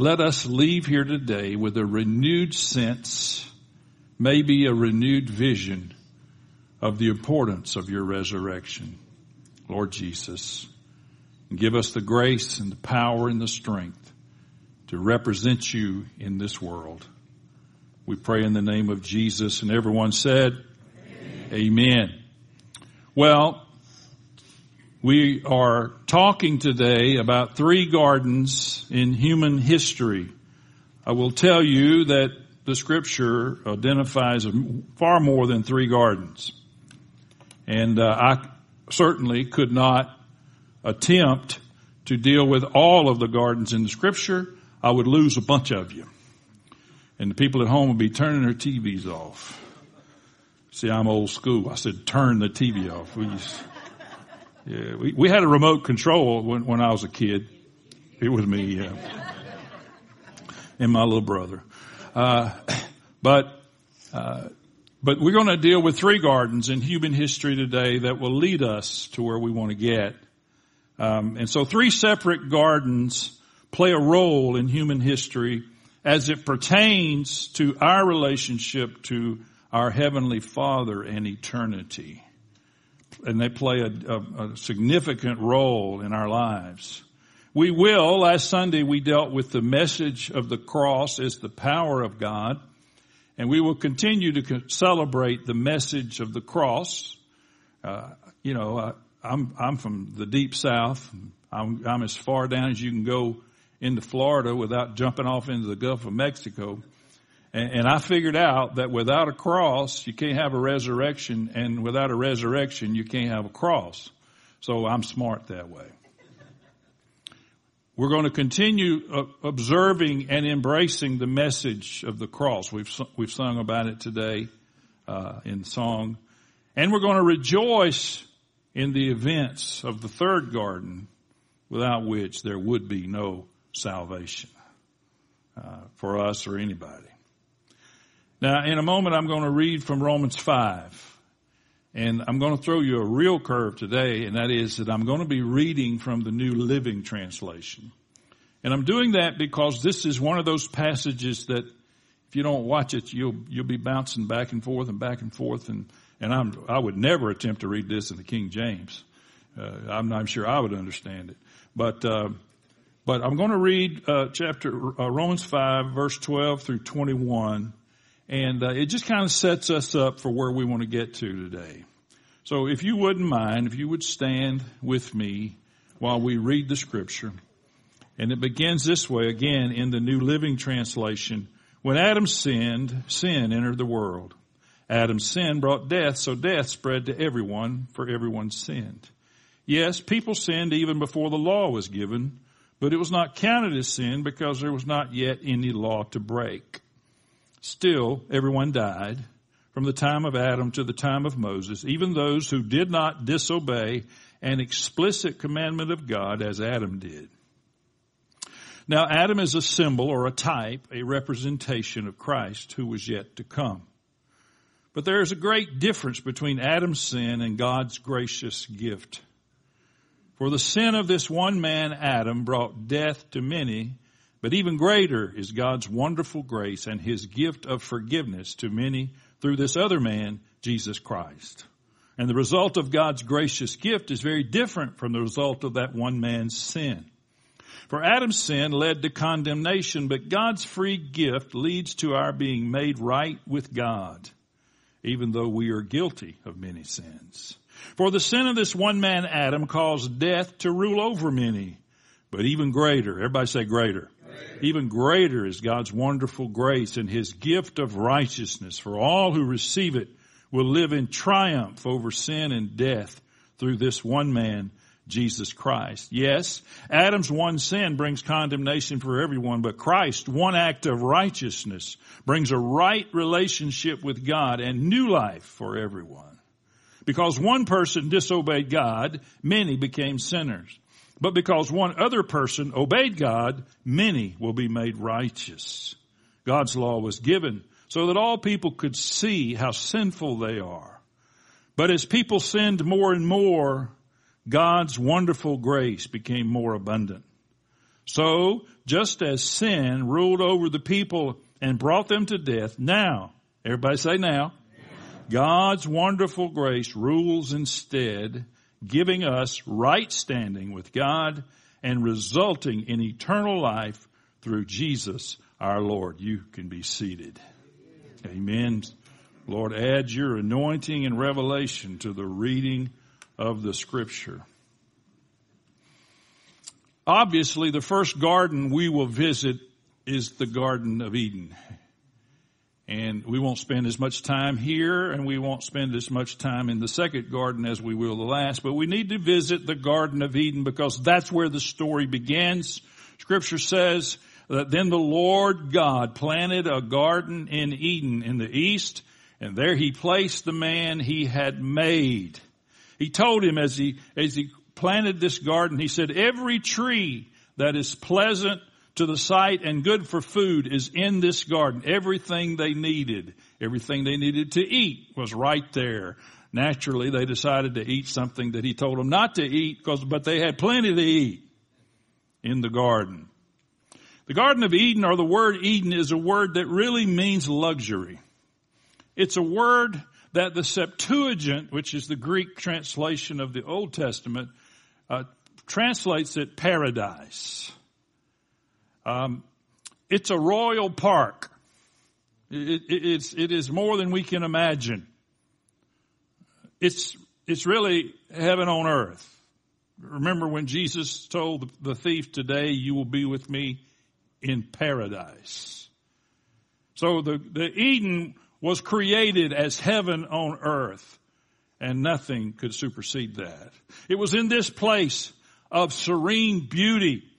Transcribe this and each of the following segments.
let us leave here today with a renewed sense, maybe a renewed vision of the importance of your resurrection. Lord Jesus, give us the grace and the power and the strength to represent you in this world. We pray in the name of Jesus and everyone said, Amen. Amen. Well, we are talking today about three gardens in human history. I will tell you that the scripture identifies far more than three gardens. And uh, I certainly could not attempt to deal with all of the gardens in the scripture. I would lose a bunch of you. And the people at home would be turning their TVs off. See, I'm old school. I said, turn the TV off. Yeah, we, we had a remote control when, when I was a kid. It was me, uh, and my little brother. Uh, but, uh, but we're going to deal with three gardens in human history today that will lead us to where we want to get. Um, and so three separate gardens play a role in human history as it pertains to our relationship to our Heavenly Father and eternity. And they play a, a, a significant role in our lives. We will, last Sunday we dealt with the message of the cross as the power of God. And we will continue to celebrate the message of the cross. Uh, you know, uh, I'm, I'm from the deep south. I'm, I'm as far down as you can go into Florida without jumping off into the Gulf of Mexico. And, and I figured out that without a cross, you can't have a resurrection. And without a resurrection, you can't have a cross. So I'm smart that way. We're going to continue uh, observing and embracing the message of the cross. We've, we've sung about it today uh, in song. And we're going to rejoice in the events of the third garden without which there would be no salvation uh, for us or anybody. Now, in a moment, I'm going to read from Romans 5. And I'm going to throw you a real curve today, and that is that I'm going to be reading from the New Living Translation. And I'm doing that because this is one of those passages that if you don't watch it, you'll, you'll be bouncing back and forth and back and forth. And, and I'm, I would never attempt to read this in the King James. Uh, I'm not sure I would understand it. But, uh, but I'm going to read uh, chapter uh, Romans 5, verse 12 through 21 and uh, it just kind of sets us up for where we want to get to today. So if you wouldn't mind, if you would stand with me while we read the scripture. And it begins this way again in the New Living Translation. When Adam sinned, sin entered the world. Adam's sin brought death, so death spread to everyone, for everyone sinned. Yes, people sinned even before the law was given, but it was not counted as sin because there was not yet any law to break. Still, everyone died from the time of Adam to the time of Moses, even those who did not disobey an explicit commandment of God as Adam did. Now, Adam is a symbol or a type, a representation of Christ who was yet to come. But there is a great difference between Adam's sin and God's gracious gift. For the sin of this one man, Adam, brought death to many, but even greater is God's wonderful grace and his gift of forgiveness to many through this other man, Jesus Christ. And the result of God's gracious gift is very different from the result of that one man's sin. For Adam's sin led to condemnation, but God's free gift leads to our being made right with God, even though we are guilty of many sins. For the sin of this one man, Adam, caused death to rule over many, but even greater, everybody say greater. Even greater is God's wonderful grace and His gift of righteousness for all who receive it will live in triumph over sin and death through this one man, Jesus Christ. Yes, Adam's one sin brings condemnation for everyone, but Christ, one act of righteousness, brings a right relationship with God and new life for everyone. Because one person disobeyed God, many became sinners. But because one other person obeyed God, many will be made righteous. God's law was given so that all people could see how sinful they are. But as people sinned more and more, God's wonderful grace became more abundant. So, just as sin ruled over the people and brought them to death, now, everybody say now, God's wonderful grace rules instead, giving us right standing with God and resulting in eternal life through Jesus our Lord. You can be seated. Amen. Lord, add your anointing and revelation to the reading of the scripture. Obviously, the first garden we will visit is the Garden of Eden. And we won't spend as much time here and we won't spend as much time in the second garden as we will the last, but we need to visit the Garden of Eden because that's where the story begins. Scripture says that then the Lord God planted a garden in Eden in the east and there he placed the man he had made. He told him as he, as he planted this garden, he said, every tree that is pleasant to the sight and good for food is in this garden. Everything they needed, everything they needed to eat was right there. Naturally, they decided to eat something that he told them not to eat because, but they had plenty to eat in the garden. The Garden of Eden or the word Eden is a word that really means luxury. It's a word that the Septuagint, which is the Greek translation of the Old Testament, uh, translates it paradise. Um, it's a royal park. It, it, it's, it is more than we can imagine. It's, it's really heaven on earth. Remember when Jesus told the thief, today you will be with me in paradise. So the, the Eden was created as heaven on earth and nothing could supersede that. It was in this place of serene beauty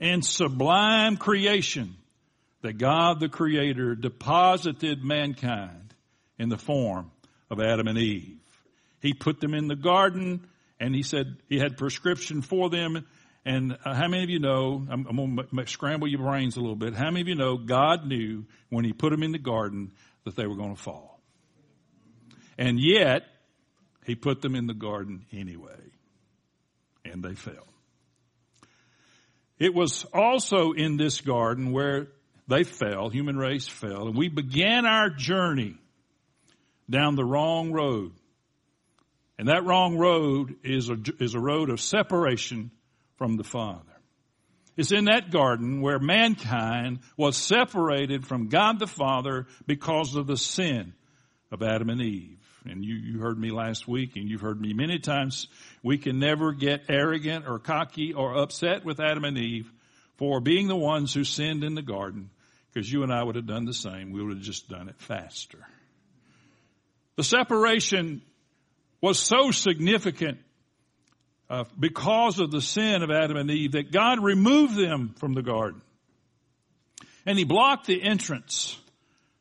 and sublime creation that God the Creator deposited mankind in the form of Adam and Eve. He put them in the garden and he said he had prescription for them. And uh, how many of you know, I'm, I'm going to scramble your brains a little bit. How many of you know God knew when he put them in the garden that they were going to fall? And yet, he put them in the garden anyway. And they fell. It was also in this garden where they fell, human race fell, and we began our journey down the wrong road. And that wrong road is a, is a road of separation from the Father. It's in that garden where mankind was separated from God the Father because of the sin of Adam and Eve. And you, you heard me last week and you've heard me many times. We can never get arrogant or cocky or upset with Adam and Eve for being the ones who sinned in the garden because you and I would have done the same. We would have just done it faster. The separation was so significant uh, because of the sin of Adam and Eve that God removed them from the garden. And he blocked the entrance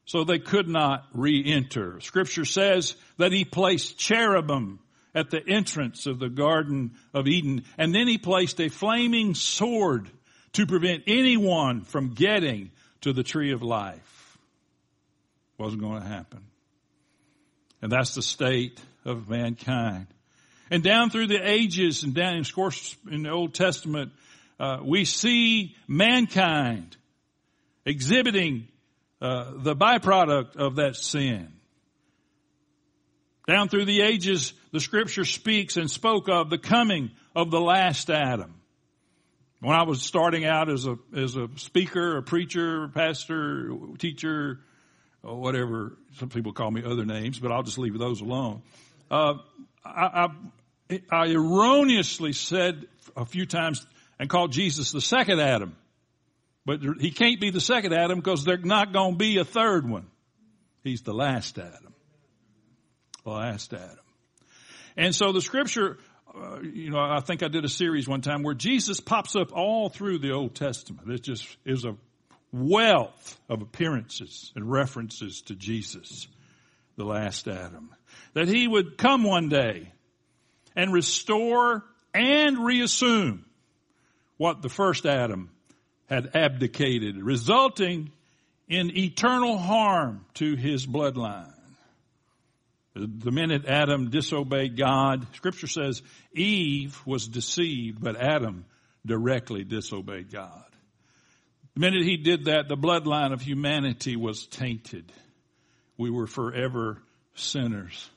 so they could not re-enter. Scripture says that he placed cherubim at the entrance of the Garden of Eden, and then he placed a flaming sword to prevent anyone from getting to the tree of life. Wasn't going to happen. And that's the state of mankind. And down through the ages and down, of course, in the Old Testament, uh, we see mankind exhibiting uh, the byproduct of that sin. Down through the ages, the scripture speaks and spoke of the coming of the last Adam. When I was starting out as a, as a speaker, a preacher, pastor, teacher, or whatever, some people call me other names, but I'll just leave those alone. Uh, I, I, I erroneously said a few times and called Jesus the second Adam. But he can't be the second Adam because there's not going to be a third one. He's the last Adam. The last Adam. And so the scripture, uh, you know, I think I did a series one time where Jesus pops up all through the Old Testament. It just is a wealth of appearances and references to Jesus, the last Adam. That he would come one day and restore and reassume what the first Adam had abdicated, resulting in eternal harm to his bloodline. The minute Adam disobeyed God, scripture says Eve was deceived, but Adam directly disobeyed God. The minute he did that, the bloodline of humanity was tainted. We were forever sinners.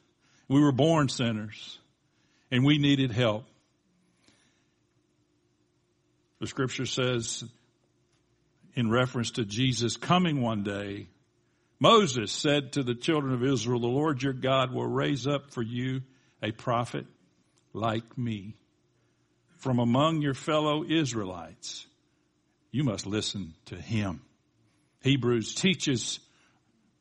We were born sinners and we needed help. The scripture says in reference to Jesus coming one day, Moses said to the children of Israel, the Lord your God will raise up for you a prophet like me from among your fellow Israelites. You must listen to him. Hebrews teaches,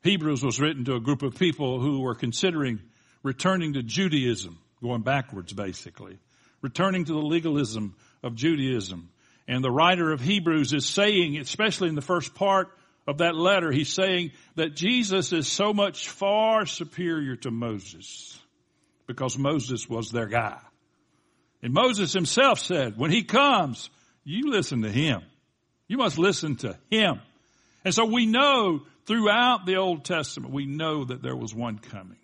Hebrews was written to a group of people who were considering returning to Judaism, going backwards basically, returning to the legalism of Judaism. And the writer of Hebrews is saying, especially in the first part of that letter, he's saying that Jesus is so much far superior to Moses because Moses was their guy. And Moses himself said, when he comes, you listen to him. You must listen to him. And so we know throughout the Old Testament, we know that there was one coming.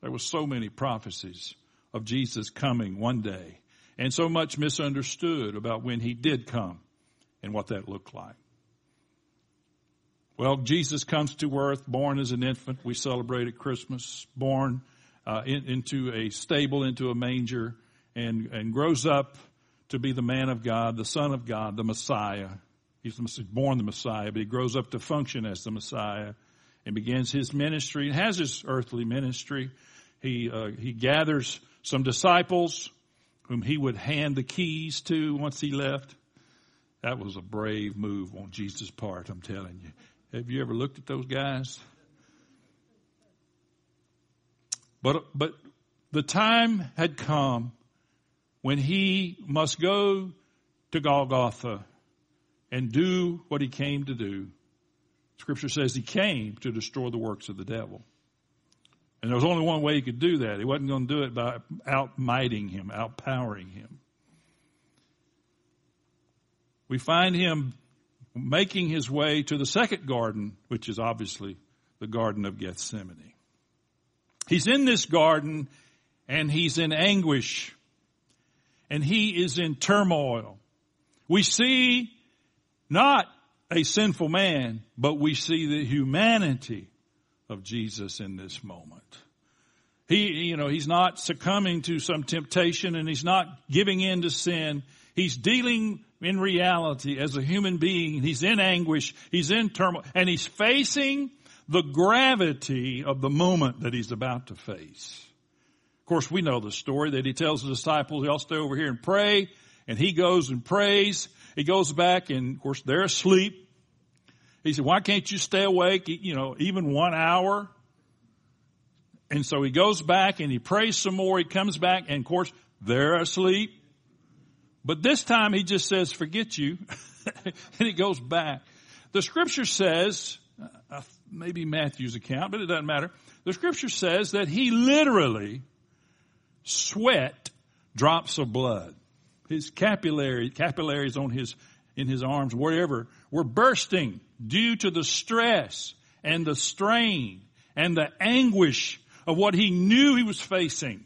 There were so many prophecies of Jesus coming one day and so much misunderstood about when he did come and what that looked like. Well, Jesus comes to earth, born as an infant. We celebrate at Christmas, born uh, in, into a stable, into a manger, and, and grows up to be the man of God, the son of God, the Messiah. He's born the Messiah, but he grows up to function as the Messiah and begins his ministry and has his earthly ministry. He, uh, he gathers some disciples whom he would hand the keys to once he left. That was a brave move on Jesus' part, I'm telling you. Have you ever looked at those guys? But, but the time had come when he must go to Golgotha and do what he came to do. Scripture says he came to destroy the works of the devil. And there was only one way he could do that. He wasn't going to do it by outmighting him, outpowering him. We find him making his way to the second garden, which is obviously the Garden of Gethsemane. He's in this garden and he's in anguish and he is in turmoil. We see not a sinful man, but we see the humanity of Jesus in this moment. He, you know, he's not succumbing to some temptation and he's not giving in to sin. He's dealing in reality as a human being. He's in anguish. He's in turmoil and he's facing the gravity of the moment that he's about to face. Of course, we know the story that he tells the disciples, y'all stay over here and pray. And he goes and prays. He goes back and of course they're asleep. He said, why can't you stay awake, you know, even one hour? And so he goes back and he prays some more. He comes back and of course they're asleep. But this time he just says, forget you. and he goes back. The scripture says, uh, maybe Matthew's account, but it doesn't matter. The scripture says that he literally sweat drops of blood. His capillary, capillaries on his, in his arms, wherever, were bursting due to the stress and the strain and the anguish of what he knew he was facing.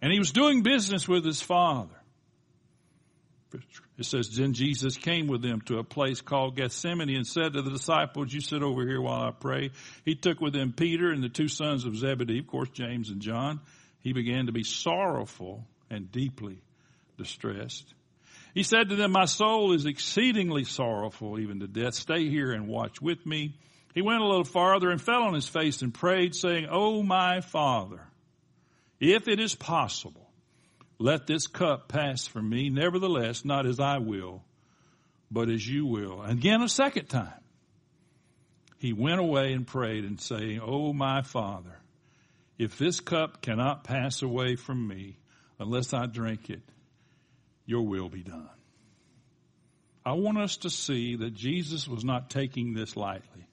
And he was doing business with his father. It says, then Jesus came with them to a place called Gethsemane and said to the disciples, you sit over here while I pray. He took with him Peter and the two sons of Zebedee, of course, James and John. He began to be sorrowful and deeply distressed. He said to them, my soul is exceedingly sorrowful even to death. Stay here and watch with me. He went a little farther and fell on his face and prayed saying, Oh my father, if it is possible, let this cup pass from me. Nevertheless, not as I will, but as you will. And again, a second time, he went away and prayed and saying, Oh my father, if this cup cannot pass away from me unless I drink it, your will be done. I want us to see that Jesus was not taking this lightly.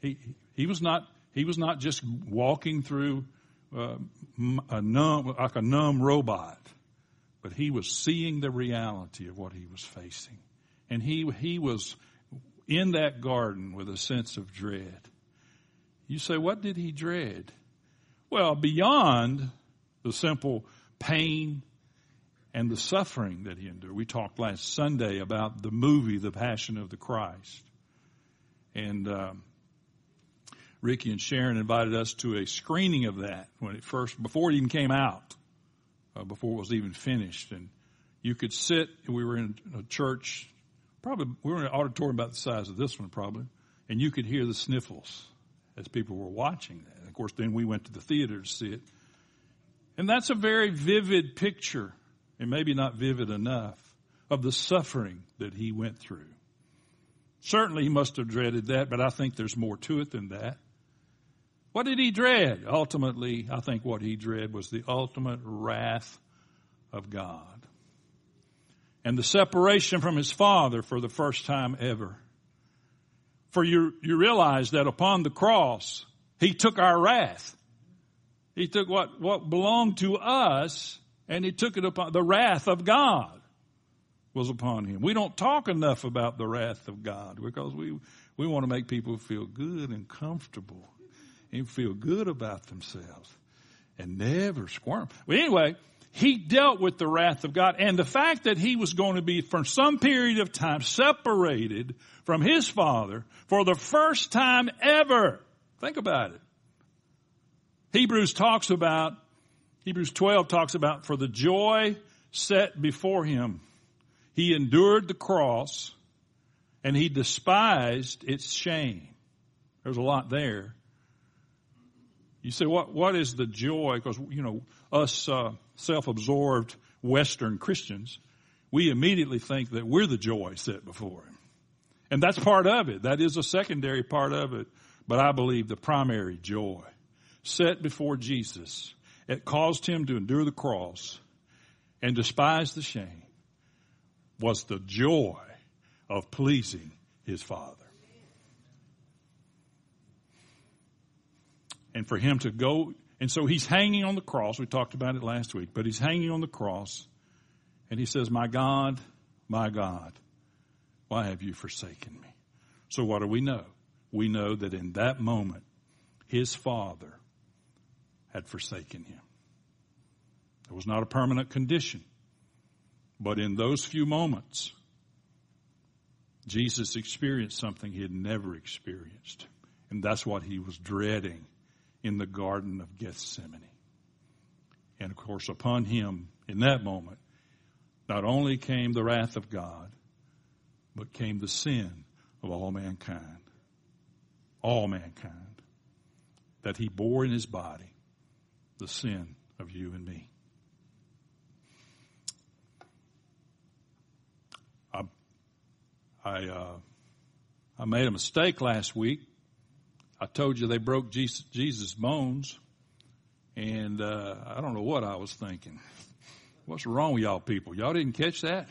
He, he was not, he was not just walking through uh, a numb, like a numb robot, but he was seeing the reality of what he was facing. And he, he was in that garden with a sense of dread. You say, what did he dread? Well, beyond the simple pain and the suffering that he endured. We talked last Sunday about the movie, The Passion of the Christ. And um, Ricky and Sharon invited us to a screening of that when it first, before it even came out, uh, before it was even finished. And you could sit, we were in a church, probably, we were in an auditorium about the size of this one probably, and you could hear the sniffles as people were watching that. And of course, then we went to the theater to see it. And that's a very vivid picture, and maybe not vivid enough, of the suffering that he went through. Certainly he must have dreaded that, but I think there's more to it than that. What did he dread? Ultimately, I think what he dread was the ultimate wrath of God and the separation from his father for the first time ever. For you, you realize that upon the cross, he took our wrath. He took what, what belonged to us and he took it upon the wrath of God was upon him. We don't talk enough about the wrath of God because we, we want to make people feel good and comfortable and feel good about themselves and never squirm. But anyway, he dealt with the wrath of God and the fact that he was going to be for some period of time separated from his father for the first time ever. Think about it. Hebrews talks about, Hebrews 12 talks about for the joy set before him, he endured the cross and he despised its shame. There's a lot there. You say, what, what is the joy? Because, you know, us uh, self-absorbed Western Christians, we immediately think that we're the joy set before Him. And that's part of it. That is a secondary part of it. But I believe the primary joy set before Jesus, it caused Him to endure the cross and despise the shame, was the joy of pleasing His Father. and for him to go. And so he's hanging on the cross. We talked about it last week, but he's hanging on the cross and he says, My God, my God, why have you forsaken me? So what do we know? We know that in that moment, his father had forsaken him. It was not a permanent condition. But in those few moments, Jesus experienced something he had never experienced. And that's what he was dreading in the Garden of Gethsemane. And of course, upon him in that moment, not only came the wrath of God, but came the sin of all mankind. All mankind. That he bore in his body the sin of you and me. I, I, uh, I made a mistake last week I told you they broke Jesus', Jesus bones, and uh, I don't know what I was thinking. What's wrong with y'all people? Y'all didn't catch that?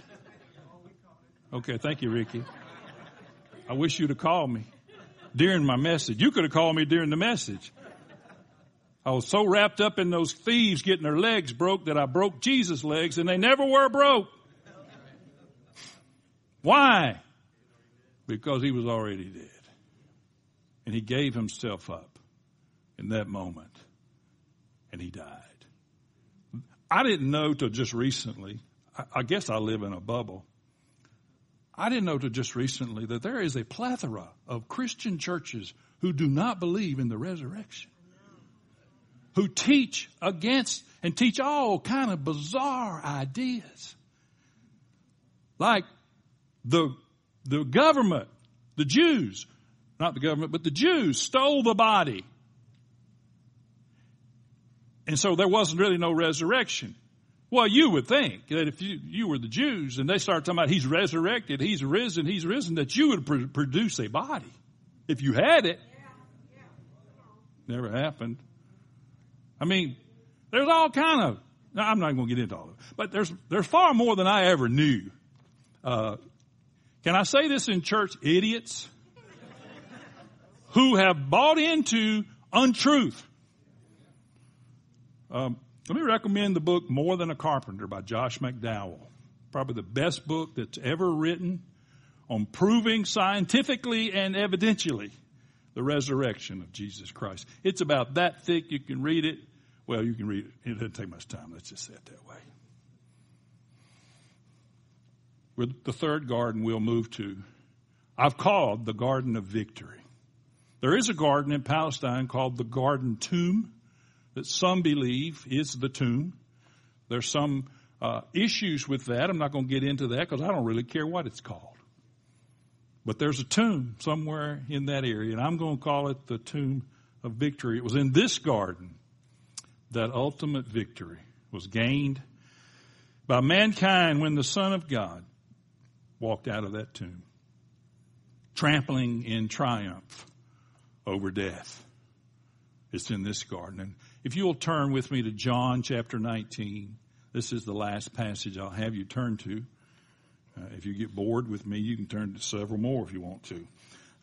Okay, thank you, Ricky. I wish you'd have called me during my message. You could have called me during the message. I was so wrapped up in those thieves getting their legs broke that I broke Jesus' legs and they never were broke. Why? Because he was already dead. And he gave himself up in that moment. And he died. I didn't know till just recently, I guess I live in a bubble. I didn't know till just recently that there is a plethora of Christian churches who do not believe in the resurrection. Who teach against and teach all kind of bizarre ideas. Like the, the government, the Jews not the government, but the Jews stole the body. And so there wasn't really no resurrection. Well, you would think that if you, you were the Jews and they start talking about he's resurrected, he's risen, he's risen, that you would pr- produce a body. If you had it. Never happened. I mean, there's all kind of, I'm not going to get into all of it, but there's, there's far more than I ever knew. Uh, can I say this in church? Idiots who have bought into untruth. Um, let me recommend the book More Than a Carpenter by Josh McDowell. Probably the best book that's ever written on proving scientifically and evidentially the resurrection of Jesus Christ. It's about that thick. You can read it. Well, you can read it. It doesn't take much time. Let's just say it that way. with the third garden we'll move to, I've called the Garden of Victory. There is a garden in Palestine called the Garden Tomb that some believe is the tomb. There's some uh, issues with that. I'm not going to get into that because I don't really care what it's called. But there's a tomb somewhere in that area, and I'm going to call it the Tomb of Victory. It was in this garden that ultimate victory was gained by mankind when the Son of God walked out of that tomb, trampling in triumph over death. It's in this garden. And if you will turn with me to John chapter 19, this is the last passage I'll have you turn to. Uh, if you get bored with me, you can turn to several more if you want to.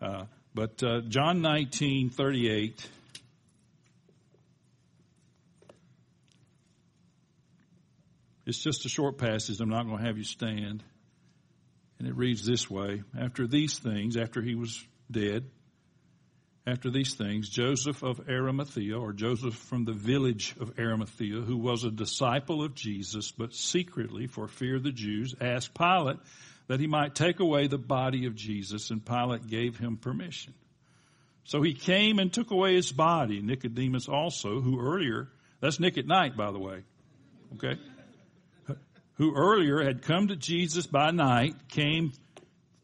Uh, but uh, John 19, 38. It's just a short passage. I'm not going to have you stand. And it reads this way After these things, after he was dead, after these things, Joseph of Arimathea, or Joseph from the village of Arimathea, who was a disciple of Jesus, but secretly for fear of the Jews, asked Pilate that he might take away the body of Jesus, and Pilate gave him permission. So he came and took away his body. Nicodemus also, who earlier, that's Nick at night, by the way, okay, who earlier had come to Jesus by night, came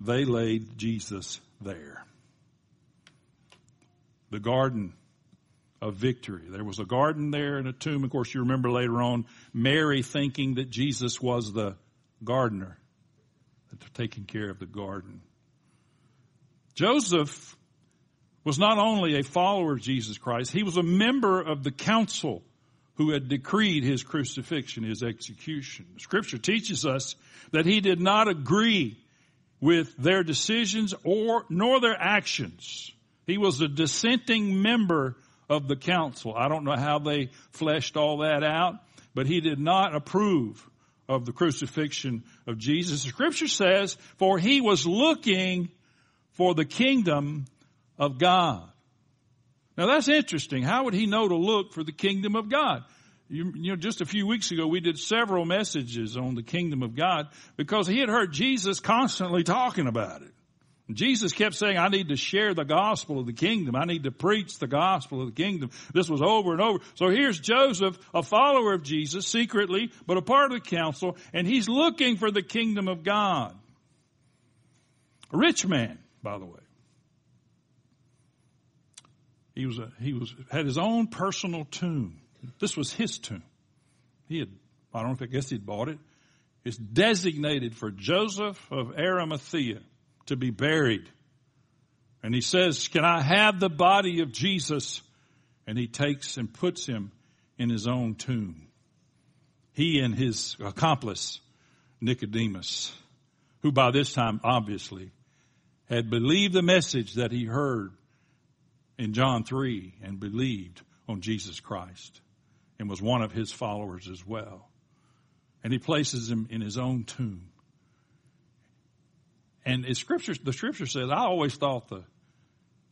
they laid Jesus there. The garden of victory. There was a garden there and a tomb. Of course, you remember later on Mary thinking that Jesus was the gardener, taking care of the garden. Joseph was not only a follower of Jesus Christ, he was a member of the council who had decreed his crucifixion, his execution. Scripture teaches us that he did not agree with their decisions or nor their actions. He was a dissenting member of the council. I don't know how they fleshed all that out, but he did not approve of the crucifixion of Jesus. The scripture says, for he was looking for the kingdom of God. Now that's interesting. How would he know to look for the kingdom of God? You, you, know, just a few weeks ago, we did several messages on the kingdom of God because he had heard Jesus constantly talking about it. Jesus kept saying, I need to share the gospel of the kingdom. I need to preach the gospel of the kingdom. This was over and over. So here's Joseph, a follower of Jesus, secretly, but a part of the council, and he's looking for the kingdom of God. A rich man, by the way. He was a, he was, had his own personal tomb. This was his tomb. He had, I don't know if I guess he'd bought it. It's designated for Joseph of Arimathea to be buried. And he says, can I have the body of Jesus? And he takes and puts him in his own tomb. He and his accomplice, Nicodemus, who by this time obviously had believed the message that he heard in John 3 and believed on Jesus Christ and was one of his followers as well. And he places him in his own tomb. And it's scripture, the scripture says, I always thought the,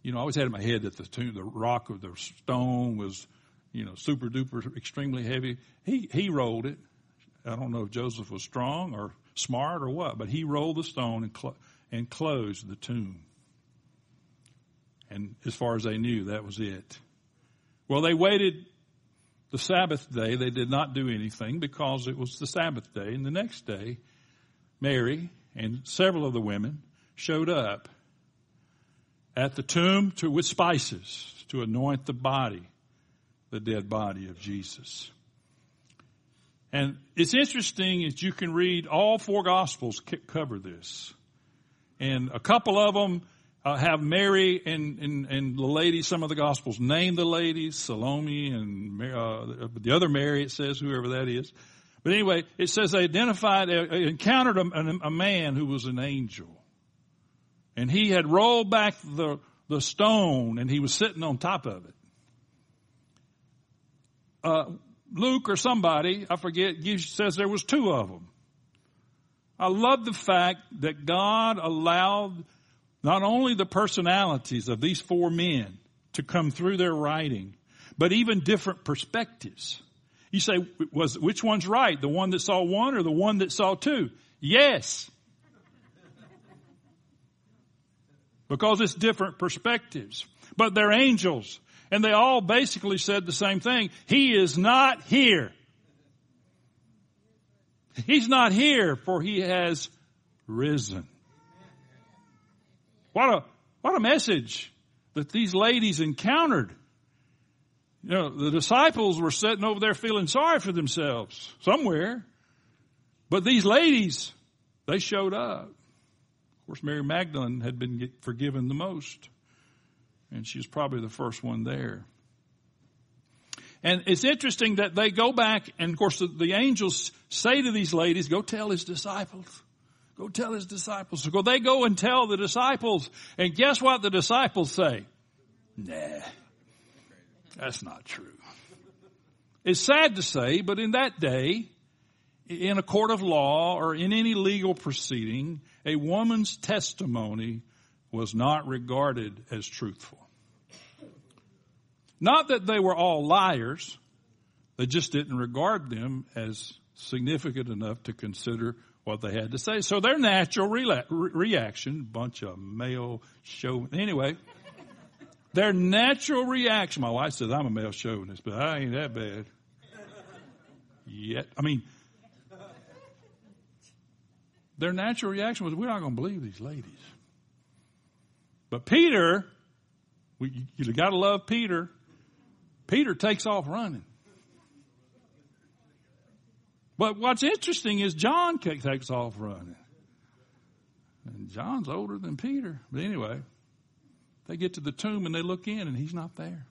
you know, I always had in my head that the tomb, the rock or the stone was, you know, super duper extremely heavy. He, he rolled it. I don't know if Joseph was strong or smart or what, but he rolled the stone and, cl- and closed the tomb. And as far as they knew, that was it. Well, they waited the Sabbath day, they did not do anything because it was the Sabbath day. And the next day, Mary and several of the women showed up at the tomb to, with spices to anoint the body, the dead body of Jesus. And it's interesting that you can read all four gospels cover this. And a couple of them uh, have Mary and, and, and the ladies, some of the Gospels name the ladies, Salome and uh, the other Mary, it says, whoever that is. But anyway, it says they identified, uh, encountered a, a man who was an angel. And he had rolled back the, the stone and he was sitting on top of it. Uh, Luke or somebody, I forget, says there was two of them. I love the fact that God allowed not only the personalities of these four men to come through their writing, but even different perspectives. You say, was, which one's right? The one that saw one or the one that saw two? Yes. Because it's different perspectives. But they're angels. And they all basically said the same thing. He is not here. He's not here for he has risen. What a, what a message that these ladies encountered. You know, the disciples were sitting over there feeling sorry for themselves somewhere. But these ladies, they showed up. Of course, Mary Magdalene had been forgiven the most. And she was probably the first one there. And it's interesting that they go back, and of course, the, the, angels say to these ladies, Go tell his disciples. Go tell his disciples. So they go and tell the disciples, and guess what the disciples say? Nah, that's not true. It's sad to say, but in that day, in a court of law or in any legal proceeding, a woman's testimony was not regarded as truthful. Not that they were all liars, they just didn't regard them as significant enough to consider what they had to say. So their natural re- reaction, bunch of male show, anyway, their natural reaction, my wife says I'm a male chauvinist, but I ain't that bad yet. I mean, their natural reaction was, we're not going to believe these ladies. But Peter, we, you got to love Peter. Peter takes off running. But what's interesting is John takes off running. And John's older than Peter. But anyway, they get to the tomb and they look in and he's not there.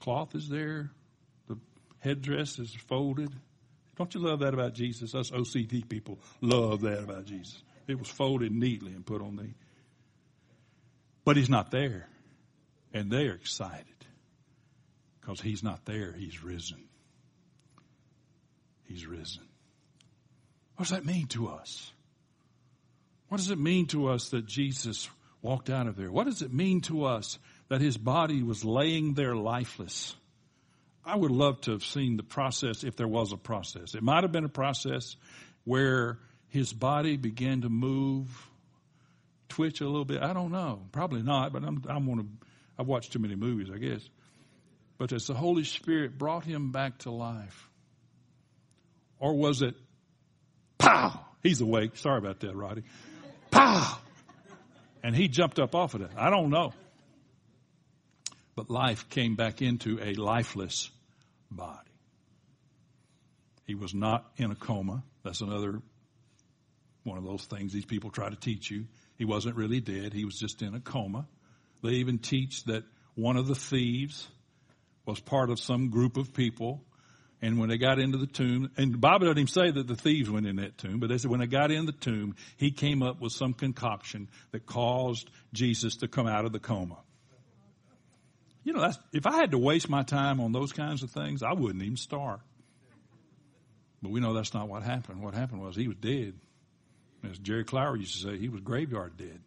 Cloth is there. The headdress is folded. Don't you love that about Jesus? Us OCD people love that about Jesus. It was folded neatly and put on the. But he's not there. And they're excited because he's not there. He's risen. He's risen. What does that mean to us? What does it mean to us that Jesus walked out of there? What does it mean to us that his body was laying there lifeless? I would love to have seen the process if there was a process. It might have been a process where his body began to move, twitch a little bit. I don't know. Probably not, but I'm, I'm one of, I've watched too many movies, I guess. But as the Holy Spirit brought him back to life, or was it Pow! He's awake. Sorry about that, Roddy. Pow! And he jumped up off of it. I don't know. But life came back into a lifeless body. He was not in a coma. That's another one of those things these people try to teach you. He wasn't really dead. He was just in a coma. They even teach that one of the thieves was part of some group of people and when they got into the tomb, and the Bible doesn't even say that the thieves went in that tomb, but they said when they got in the tomb, he came up with some concoction that caused Jesus to come out of the coma. You know, that's, if I had to waste my time on those kinds of things, I wouldn't even start. But we know that's not what happened. What happened was he was dead. As Jerry Clower used to say, he was graveyard dead.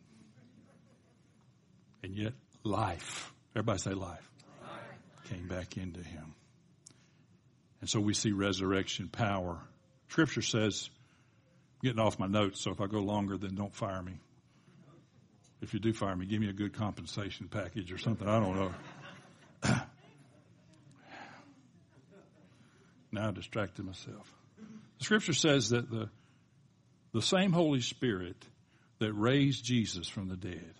And yet, life, everybody say life, life. came back into him. And so we see resurrection power. Scripture says, I'm getting off my notes, so if I go longer, then don't fire me. If you do fire me, give me a good compensation package or something. I don't know. now I distracted myself. The scripture says that the, the same Holy Spirit that raised Jesus from the dead,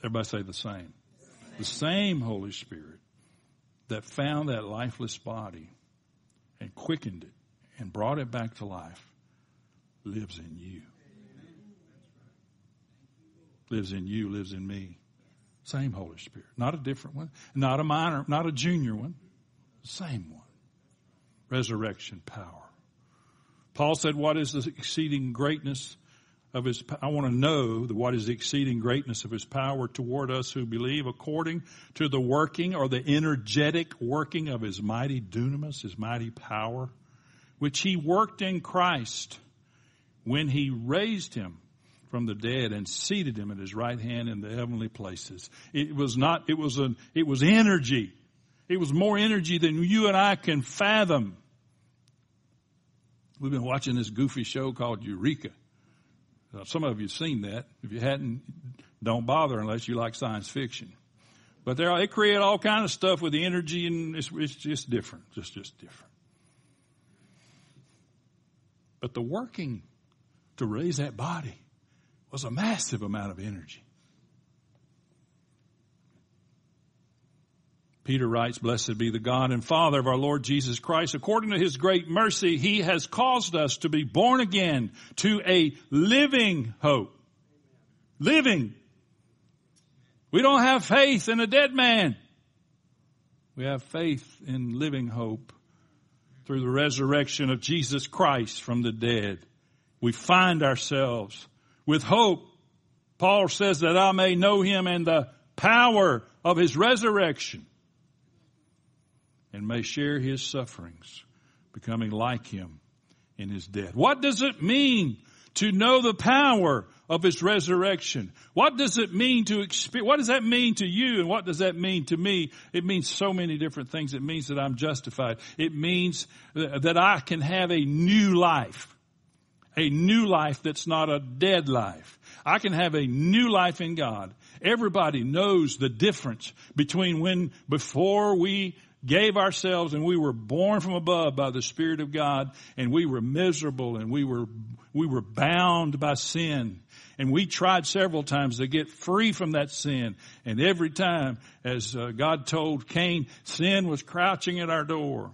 everybody say the same. The same Holy Spirit that found that lifeless body and quickened it and brought it back to life lives in you. Lives in you, lives in me. Same Holy Spirit. Not a different one. Not a minor, not a junior one. Same one. resurrection power. Paul said, what is the exceeding greatness of his, I want to know what is the exceeding greatness of his power toward us who believe according to the working or the energetic working of his mighty dunamis, his mighty power, which he worked in Christ when he raised him from the dead and seated him at his right hand in the heavenly places. It was not, it was an, it was energy. It was more energy than you and I can fathom. We've been watching this goofy show called Eureka. Uh, some of you have seen that. If you hadn't, don't bother unless you like science fiction. But they create all kind of stuff with the energy and it's, it's just different. Just, just different. But the working to raise that body was a massive amount of energy. Peter writes, Blessed be the God and Father of our Lord Jesus Christ. According to his great mercy, he has caused us to be born again to a living hope. Living. We don't have faith in a dead man. We have faith in living hope through the resurrection of Jesus Christ from the dead. We find ourselves with hope. Paul says that I may know him and the power of his resurrection and may share his sufferings, becoming like him in his death. What does it mean to know the power of his resurrection? What does it mean to experience? What does that mean to you and what does that mean to me? It means so many different things. It means that I'm justified. It means that I can have a new life. A new life that's not a dead life. I can have a new life in God. Everybody knows the difference between when before we gave ourselves and we were born from above by the Spirit of God and we were miserable and we were, we were bound by sin. And we tried several times to get free from that sin. And every time, as uh, God told Cain, sin was crouching at our door.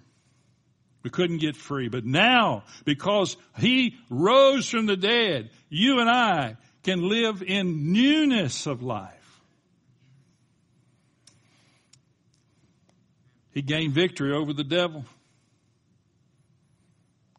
We couldn't get free. But now, because He rose from the dead, you and I can live in newness of life. He gained victory over the devil.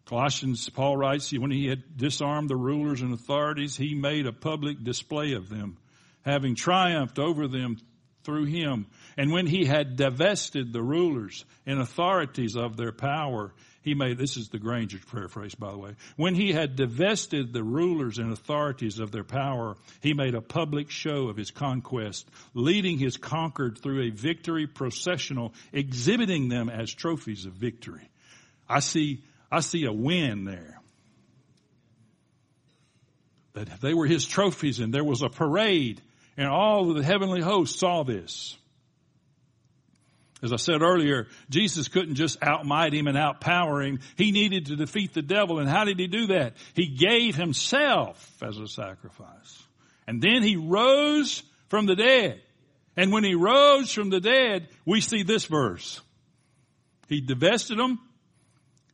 Colossians, Paul writes, when he had disarmed the rulers and authorities, he made a public display of them, having triumphed over them through him. And when he had divested the rulers and authorities of their power, he made, this is the Granger's paraphrase, by the way. When he had divested the rulers and authorities of their power, he made a public show of his conquest, leading his conquered through a victory processional, exhibiting them as trophies of victory. I see, I see a win there. That they were his trophies and there was a parade and all of the heavenly hosts saw this. As I said earlier, Jesus couldn't just outmight him and outpower him. He needed to defeat the devil. And how did he do that? He gave himself as a sacrifice. And then he rose from the dead. And when he rose from the dead, we see this verse. He divested them.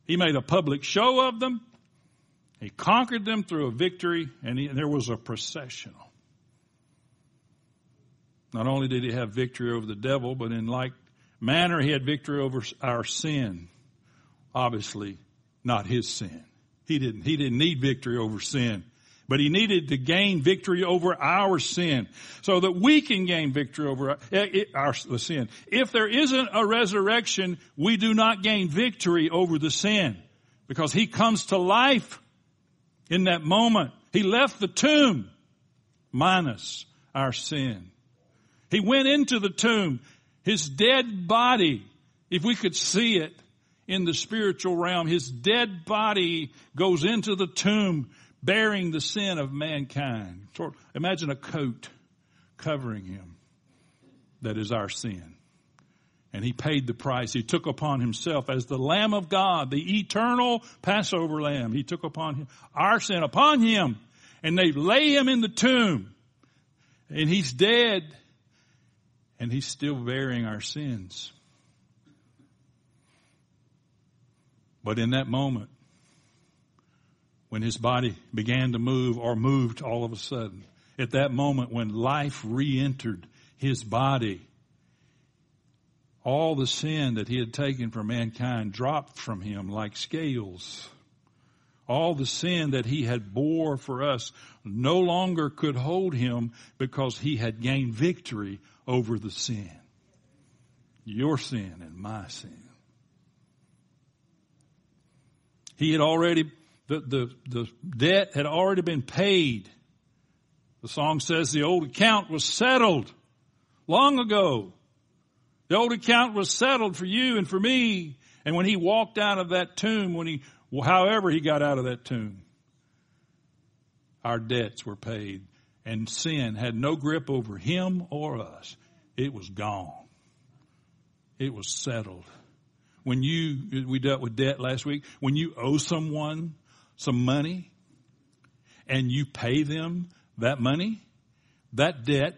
He made a public show of them. He conquered them through a victory and, he, and there was a processional. Not only did he have victory over the devil, but in like manner he had victory over our sin. Obviously, not his sin. He didn't, he didn't need victory over sin, but he needed to gain victory over our sin so that we can gain victory over our, eh, eh, our sin. If there isn't a resurrection, we do not gain victory over the sin because he comes to life in that moment. He left the tomb minus our sin. He went into the tomb. His dead body, if we could see it in the spiritual realm, his dead body goes into the tomb bearing the sin of mankind. Imagine a coat covering him that is our sin. And he paid the price. He took upon himself as the Lamb of God, the eternal Passover Lamb. He took upon him our sin upon him. And they lay him in the tomb. And he's dead and he's still bearing our sins. But in that moment, when his body began to move or moved all of a sudden, at that moment when life re-entered his body, all the sin that he had taken from mankind dropped from him like scales. All the sin that he had bore for us no longer could hold him because he had gained victory over the sin. Your sin and my sin. He had already, the, the, the debt had already been paid. The song says the old account was settled long ago. The old account was settled for you and for me. And when he walked out of that tomb, when he, however he got out of that tomb, our debts were paid and sin had no grip over him or us. It was gone. It was settled. When you, we dealt with debt last week, when you owe someone some money and you pay them that money, that debt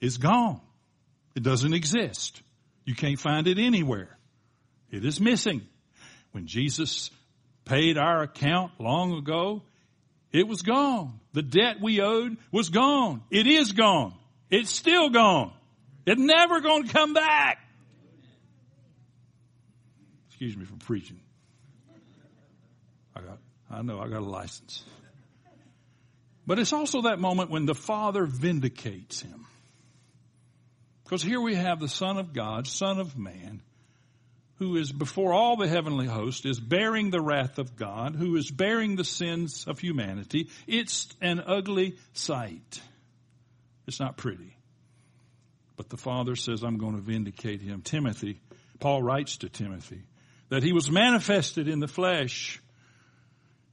is gone. It doesn't exist. You can't find it anywhere. It is missing. When Jesus paid our account long ago, it was gone. The debt we owed was gone. It is gone. It's still gone. It's never going to come back. Excuse me for preaching. I got, I know I got a license. But it's also that moment when the Father vindicates him. Because here we have the Son of God, Son of Man, who is before all the heavenly host, is bearing the wrath of God, who is bearing the sins of humanity. It's an ugly sight. It's not pretty. But the Father says, I'm going to vindicate him. Timothy, Paul writes to Timothy that he was manifested in the flesh.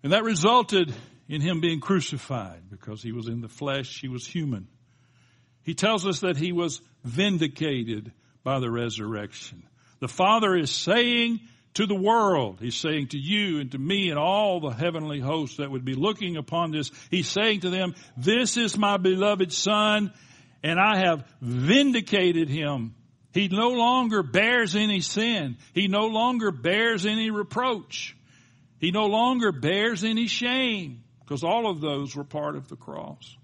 And that resulted in him being crucified because he was in the flesh, he was human. He tells us that he was vindicated by the resurrection. The Father is saying to the world, He's saying to you and to me and all the heavenly hosts that would be looking upon this, He's saying to them, this is my beloved Son and I have vindicated Him. He no longer bears any sin. He no longer bears any reproach. He no longer bears any shame because all of those were part of the cross.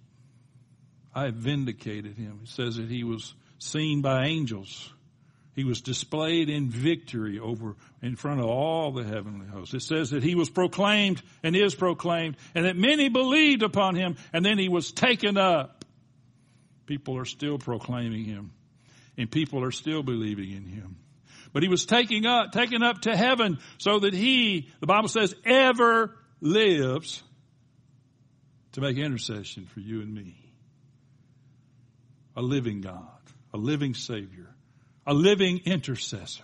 I have vindicated him. It says that he was seen by angels. He was displayed in victory over in front of all the heavenly hosts. It says that he was proclaimed and is proclaimed and that many believed upon him and then he was taken up. People are still proclaiming him and people are still believing in him. But he was taken up, taken up to heaven so that he, the Bible says, ever lives to make intercession for you and me a living God, a living Savior, a living intercessor.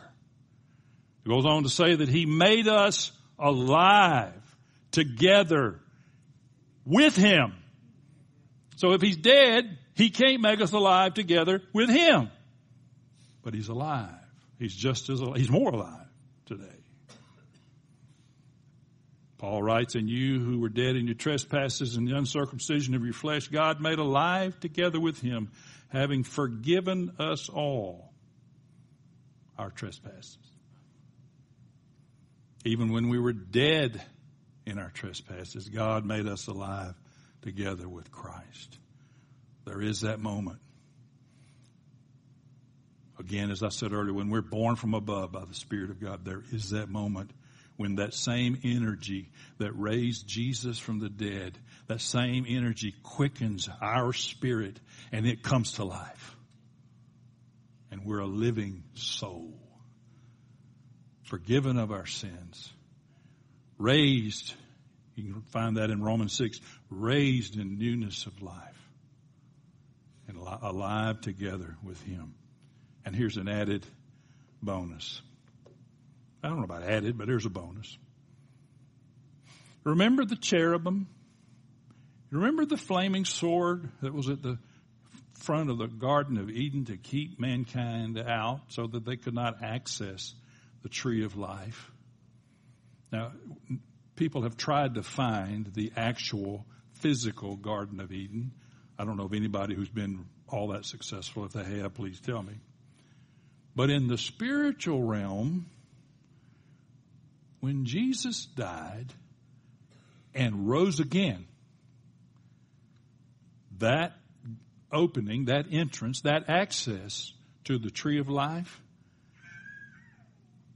It goes on to say that He made us alive together with Him. So if He's dead, He can't make us alive together with Him. But He's alive. He's just as alive. He's more alive today. Paul writes, And you who were dead in your trespasses and the uncircumcision of your flesh, God made alive together with him, having forgiven us all our trespasses. Even when we were dead in our trespasses, God made us alive together with Christ. There is that moment. Again, as I said earlier, when we're born from above by the Spirit of God, there is that moment when that same energy that raised Jesus from the dead, that same energy quickens our spirit and it comes to life. And we're a living soul. Forgiven of our sins. Raised, you can find that in Romans 6, raised in newness of life. And alive together with Him. And here's an added bonus. I don't know about added, but here's a bonus. Remember the cherubim? Remember the flaming sword that was at the front of the Garden of Eden to keep mankind out so that they could not access the tree of life? Now, people have tried to find the actual physical Garden of Eden. I don't know of anybody who's been all that successful. If they have, please tell me. But in the spiritual realm, when Jesus died and rose again, that opening, that entrance, that access to the tree of life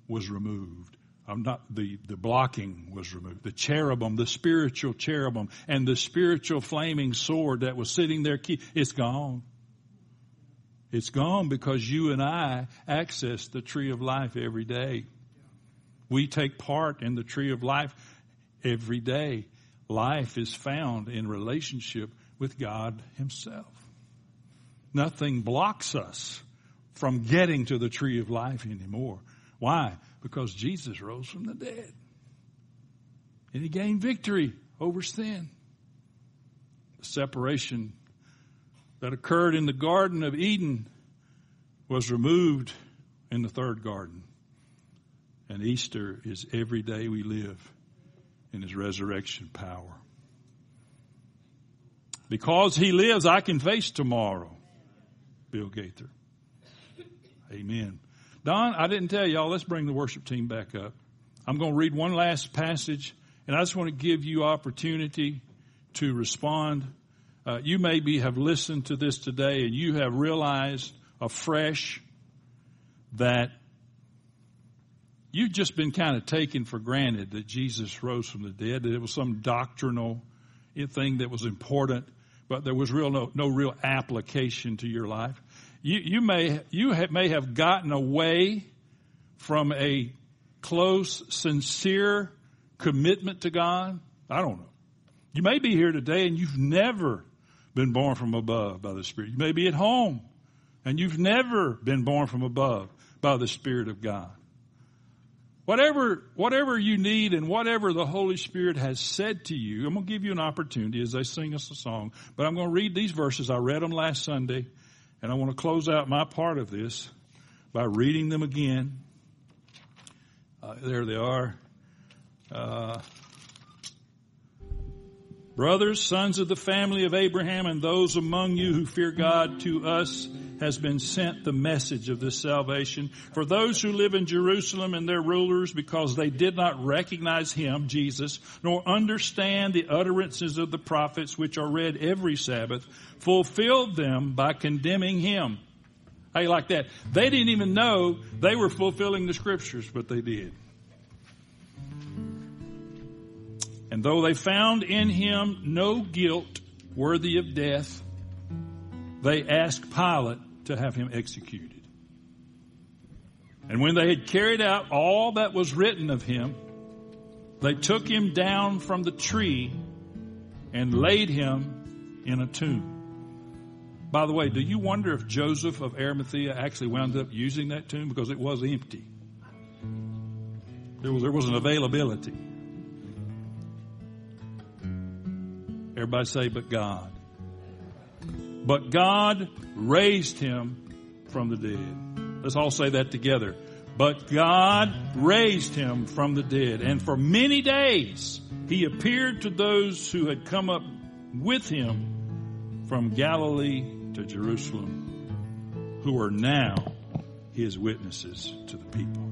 was removed. I'm not the, the blocking was removed. The cherubim, the spiritual cherubim, and the spiritual flaming sword that was sitting there, it's gone. It's gone because you and I access the tree of life every day. We take part in the tree of life every day. Life is found in relationship with God Himself. Nothing blocks us from getting to the tree of life anymore. Why? Because Jesus rose from the dead. And He gained victory over sin. The separation that occurred in the Garden of Eden was removed in the third garden. And Easter is every day we live in His resurrection power. Because He lives, I can face tomorrow. Bill Gaither. Amen. Don, I didn't tell y'all, let's bring the worship team back up. I'm going to read one last passage, and I just want to give you opportunity to respond. Uh, you maybe have listened to this today and you have realized afresh that you've just been kind of taken for granted that Jesus rose from the dead, that it was some doctrinal thing that was important, but there was real no, no real application to your life. You, you may you have, may have gotten away from a close, sincere commitment to God. I don't know. You may be here today and you've never been born from above by the Spirit. You may be at home and you've never been born from above by the Spirit of God. Whatever, whatever you need and whatever the Holy Spirit has said to you, I'm going to give you an opportunity as they sing us a song, but I'm going to read these verses. I read them last Sunday, and I want to close out my part of this by reading them again. Uh, there they are. Uh, Brothers, sons of the family of Abraham, and those among you who fear God, to us has been sent the message of this salvation. For those who live in Jerusalem and their rulers, because they did not recognize him, Jesus, nor understand the utterances of the prophets which are read every Sabbath, fulfilled them by condemning him. How you like that? They didn't even know they were fulfilling the scriptures, but they did. And though they found in him no guilt worthy of death, they asked Pilate to have him executed. And when they had carried out all that was written of him, they took him down from the tree and laid him in a tomb. By the way, do you wonder if Joseph of Arimathea actually wound up using that tomb because it was empty? There was, there was an availability. Everybody say, but God. But God raised him from the dead. Let's all say that together. But God raised him from the dead. And for many days he appeared to those who had come up with him from Galilee to Jerusalem, who are now his witnesses to the people.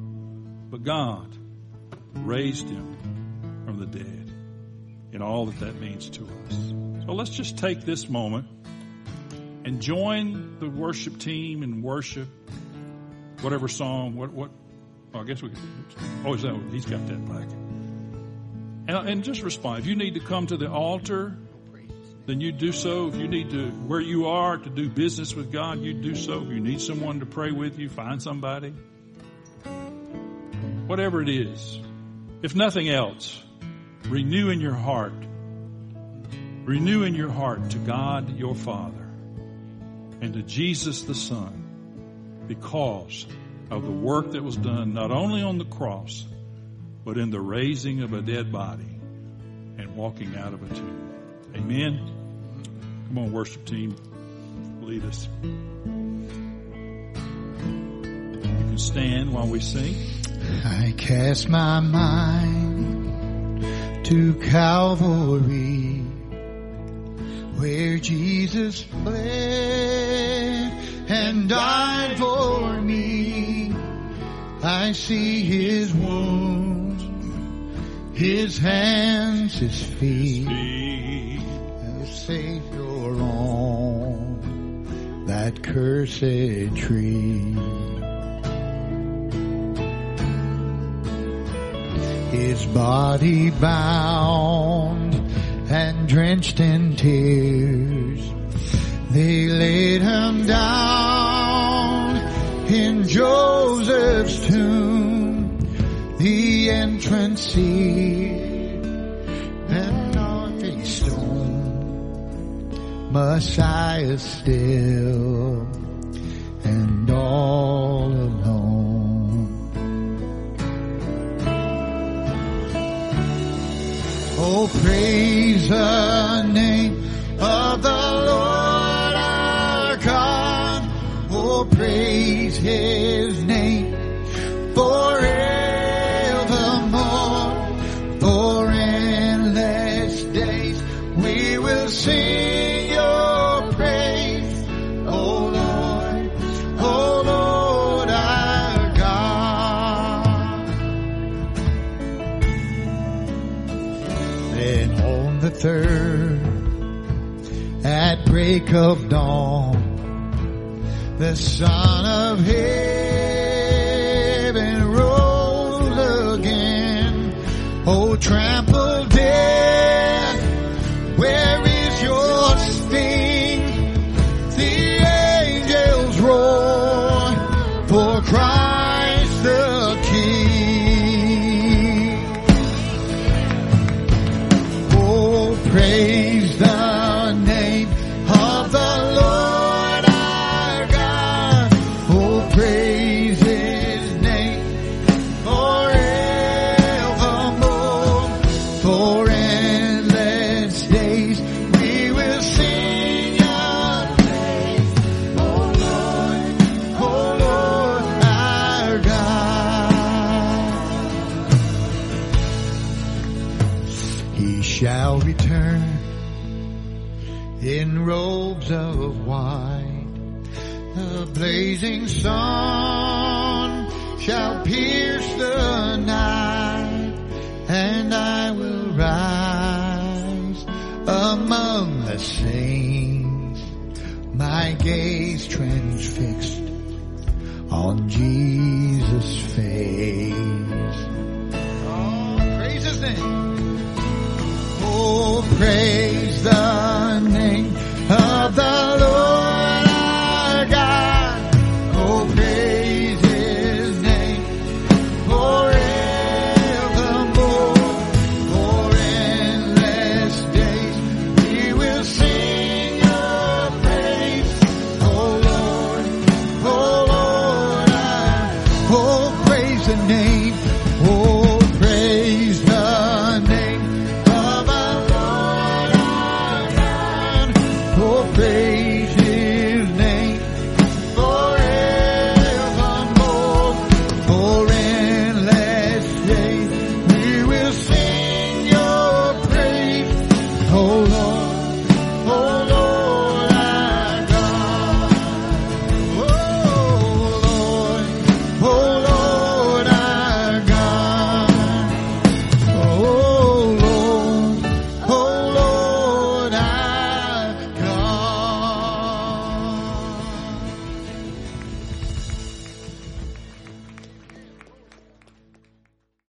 But God raised him from the dead and all that that means to us. So let's just take this moment and join the worship team and worship whatever song, what, what, well, I guess we could, oh, that, he's got that plaque. And, and just respond. If you need to come to the altar, then you do so. If you need to, where you are to do business with God, you do so. If you need someone to pray with you, find somebody. Whatever it is. If nothing else, Renew in your heart. Renew in your heart to God your Father and to Jesus the Son because of the work that was done not only on the cross, but in the raising of a dead body and walking out of a tomb. Amen. Come on, worship team. Lead us. You can stand while we sing. I cast my mind to Calvary where Jesus bled and died for me. I see his wounds, his hands, his feet, the Savior on that cursed tree. his body bound and drenched in tears. They laid him down in Joseph's tomb, the entrance seat and on a stone. Messiah still praise. break of dawn, the Son of heaven rose again. Oh, trample. gaze transfixed on Jesus.